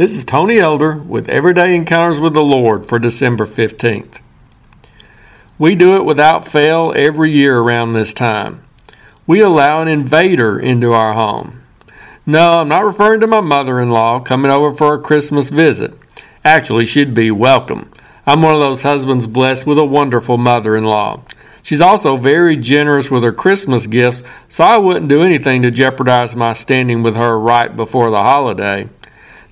This is Tony Elder with Everyday Encounters with the Lord for December 15th. We do it without fail every year around this time. We allow an invader into our home. No, I'm not referring to my mother in law coming over for a Christmas visit. Actually, she'd be welcome. I'm one of those husbands blessed with a wonderful mother in law. She's also very generous with her Christmas gifts, so I wouldn't do anything to jeopardize my standing with her right before the holiday.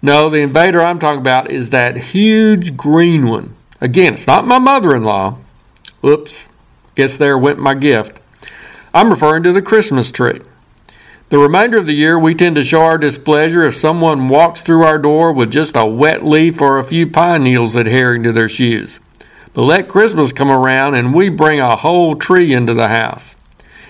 No, the invader I'm talking about is that huge green one. Again, it's not my mother in law. Oops, guess there went my gift. I'm referring to the Christmas tree. The remainder of the year, we tend to show our displeasure if someone walks through our door with just a wet leaf or a few pine needles adhering to their shoes. But let Christmas come around and we bring a whole tree into the house.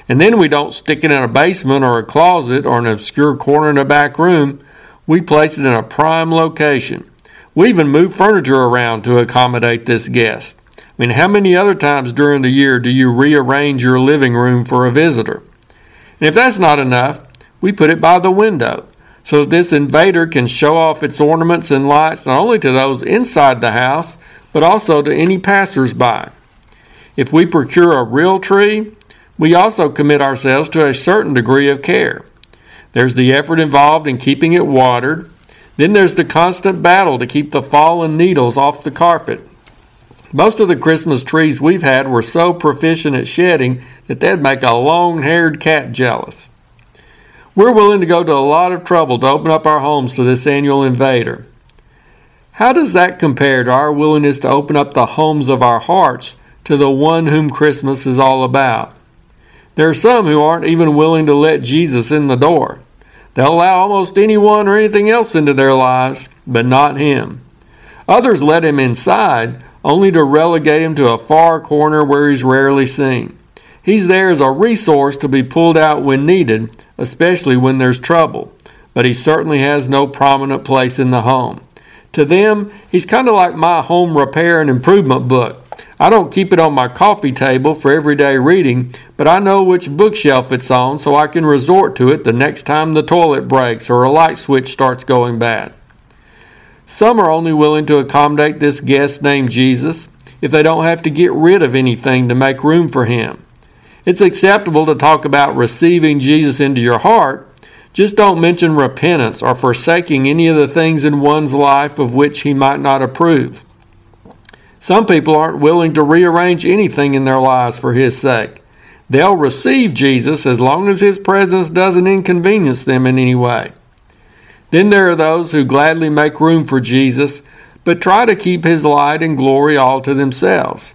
And then we don't stick it in a basement or a closet or an obscure corner in a back room. We place it in a prime location. We even move furniture around to accommodate this guest. I mean, how many other times during the year do you rearrange your living room for a visitor? And if that's not enough, we put it by the window so that this invader can show off its ornaments and lights not only to those inside the house, but also to any passersby. If we procure a real tree, we also commit ourselves to a certain degree of care. There's the effort involved in keeping it watered. Then there's the constant battle to keep the fallen needles off the carpet. Most of the Christmas trees we've had were so proficient at shedding that they'd make a long haired cat jealous. We're willing to go to a lot of trouble to open up our homes to this annual invader. How does that compare to our willingness to open up the homes of our hearts to the one whom Christmas is all about? There are some who aren't even willing to let Jesus in the door. They'll allow almost anyone or anything else into their lives, but not him. Others let him inside, only to relegate him to a far corner where he's rarely seen. He's there as a resource to be pulled out when needed, especially when there's trouble, but he certainly has no prominent place in the home. To them, he's kind of like my home repair and improvement book. I don't keep it on my coffee table for everyday reading, but I know which bookshelf it's on so I can resort to it the next time the toilet breaks or a light switch starts going bad. Some are only willing to accommodate this guest named Jesus if they don't have to get rid of anything to make room for him. It's acceptable to talk about receiving Jesus into your heart. Just don't mention repentance or forsaking any of the things in one's life of which he might not approve. Some people aren't willing to rearrange anything in their lives for his sake. They'll receive Jesus as long as his presence doesn't inconvenience them in any way. Then there are those who gladly make room for Jesus, but try to keep his light and glory all to themselves.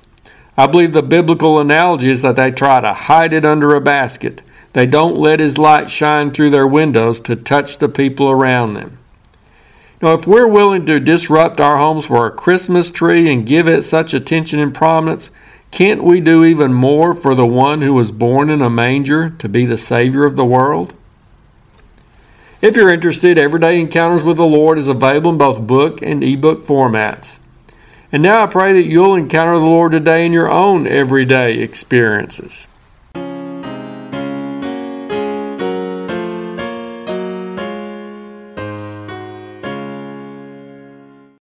I believe the biblical analogy is that they try to hide it under a basket. They don't let his light shine through their windows to touch the people around them. Now, if we're willing to disrupt our homes for a Christmas tree and give it such attention and prominence, can't we do even more for the one who was born in a manger to be the Savior of the world? If you're interested, Everyday Encounters with the Lord is available in both book and ebook formats. And now I pray that you'll encounter the Lord today in your own everyday experiences.